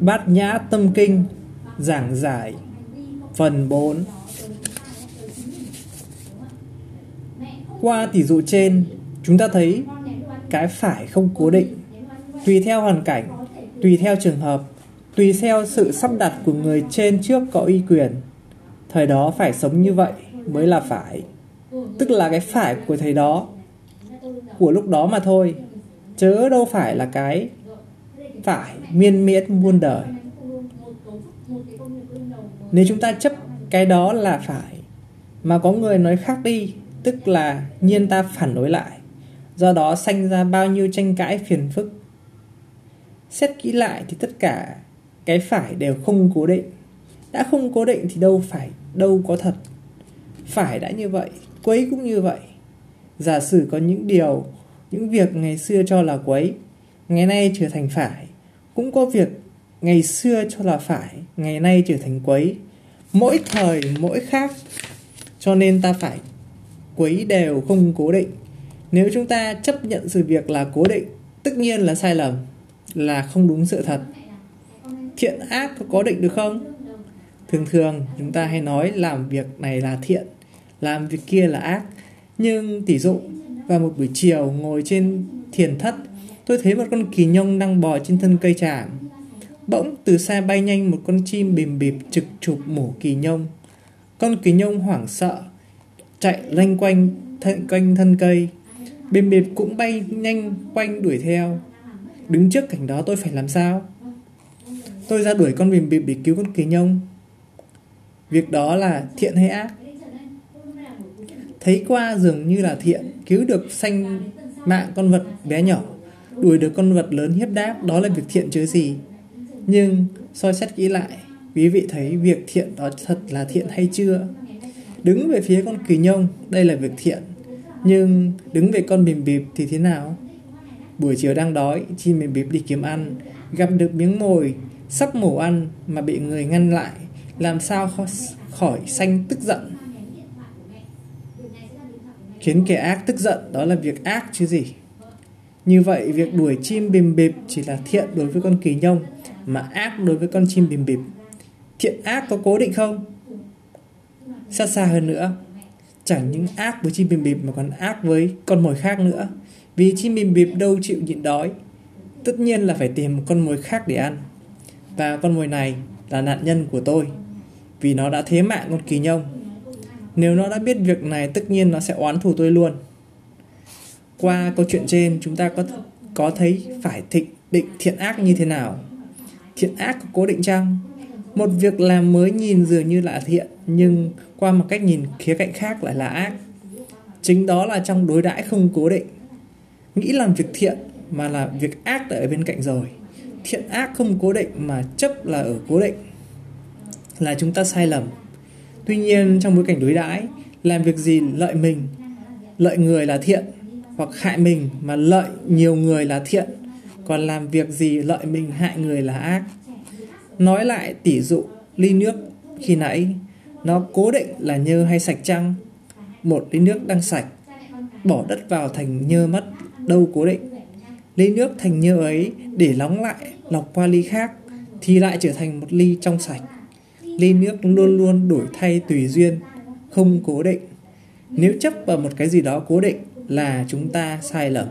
Bát Nhã Tâm Kinh Giảng giải Phần 4 Qua tỷ dụ trên, chúng ta thấy cái phải không cố định. Tùy theo hoàn cảnh, tùy theo trường hợp, tùy theo sự sắp đặt của người trên trước có uy quyền. Thời đó phải sống như vậy mới là phải. Tức là cái phải của thầy đó, của lúc đó mà thôi. Chớ đâu phải là cái phải miên miễn muôn đời. Nếu chúng ta chấp cái đó là phải, mà có người nói khác đi tức là nhiên ta phản đối lại do đó sanh ra bao nhiêu tranh cãi phiền phức. Xét kỹ lại thì tất cả cái phải đều không cố định. Đã không cố định thì đâu phải đâu có thật. Phải đã như vậy quấy cũng như vậy. Giả sử có những điều những việc ngày xưa cho là quấy ngày nay trở thành phải cũng có việc ngày xưa cho là phải, ngày nay trở thành quấy. Mỗi thời, mỗi khác cho nên ta phải quấy đều không cố định. Nếu chúng ta chấp nhận sự việc là cố định, tất nhiên là sai lầm, là không đúng sự thật. Thiện ác có cố định được không? Thường thường, chúng ta hay nói làm việc này là thiện, làm việc kia là ác. Nhưng tỷ dụ, vào một buổi chiều ngồi trên thiền thất tôi thấy một con kỳ nhông đang bò trên thân cây trà. bỗng từ xa bay nhanh một con chim bìm bịp trực chụp mổ kỳ nhông. Con kỳ nhông hoảng sợ chạy lanh quanh thân, quanh thân cây. Bìm bịp cũng bay nhanh quanh đuổi theo. Đứng trước cảnh đó tôi phải làm sao? Tôi ra đuổi con bìm bịp để cứu con kỳ nhông. Việc đó là thiện hay ác? Thấy qua dường như là thiện cứu được sanh mạng con vật bé nhỏ đuổi được con vật lớn hiếp đáp đó là việc thiện chứ gì nhưng soi xét kỹ lại quý vị thấy việc thiện đó thật là thiện hay chưa Đứng về phía con kỳ nhông, đây là việc thiện. Nhưng đứng về con bìm bịp thì thế nào? Buổi chiều đang đói, chim bìm bịp đi kiếm ăn, gặp được miếng mồi, sắp mổ ăn mà bị người ngăn lại, làm sao khỏi xanh tức giận. Khiến kẻ ác tức giận đó là việc ác chứ gì. Như vậy việc đuổi chim bìm bịp chỉ là thiện đối với con kỳ nhông mà ác đối với con chim bìm bịp. Thiện ác có cố định không? Xa xa hơn nữa, chẳng những ác với chim bìm bịp mà còn ác với con mồi khác nữa. Vì chim bìm bịp đâu chịu nhịn đói. Tất nhiên là phải tìm một con mồi khác để ăn. Và con mồi này là nạn nhân của tôi. Vì nó đã thế mạng con kỳ nhông. Nếu nó đã biết việc này tất nhiên nó sẽ oán thù tôi luôn. Qua câu chuyện trên chúng ta có có thấy phải thịnh định thiện ác như thế nào? Thiện ác có cố định chăng? Một việc làm mới nhìn dường như là thiện nhưng qua một cách nhìn khía cạnh khác lại là ác. Chính đó là trong đối đãi không cố định. Nghĩ làm việc thiện mà là việc ác ở bên cạnh rồi. Thiện ác không cố định mà chấp là ở cố định. Là chúng ta sai lầm. Tuy nhiên trong bối cảnh đối đãi, làm việc gì lợi mình, lợi người là thiện, hoặc hại mình mà lợi nhiều người là thiện, còn làm việc gì lợi mình hại người là ác. Nói lại tỷ dụ ly nước khi nãy nó cố định là nhơ hay sạch chăng? Một ly nước đang sạch bỏ đất vào thành nhơ mất đâu cố định. Ly nước thành nhơ ấy để nóng lại lọc qua ly khác thì lại trở thành một ly trong sạch. Ly nước luôn luôn đổi thay tùy duyên không cố định. Nếu chấp vào một cái gì đó cố định là chúng ta sai lầm.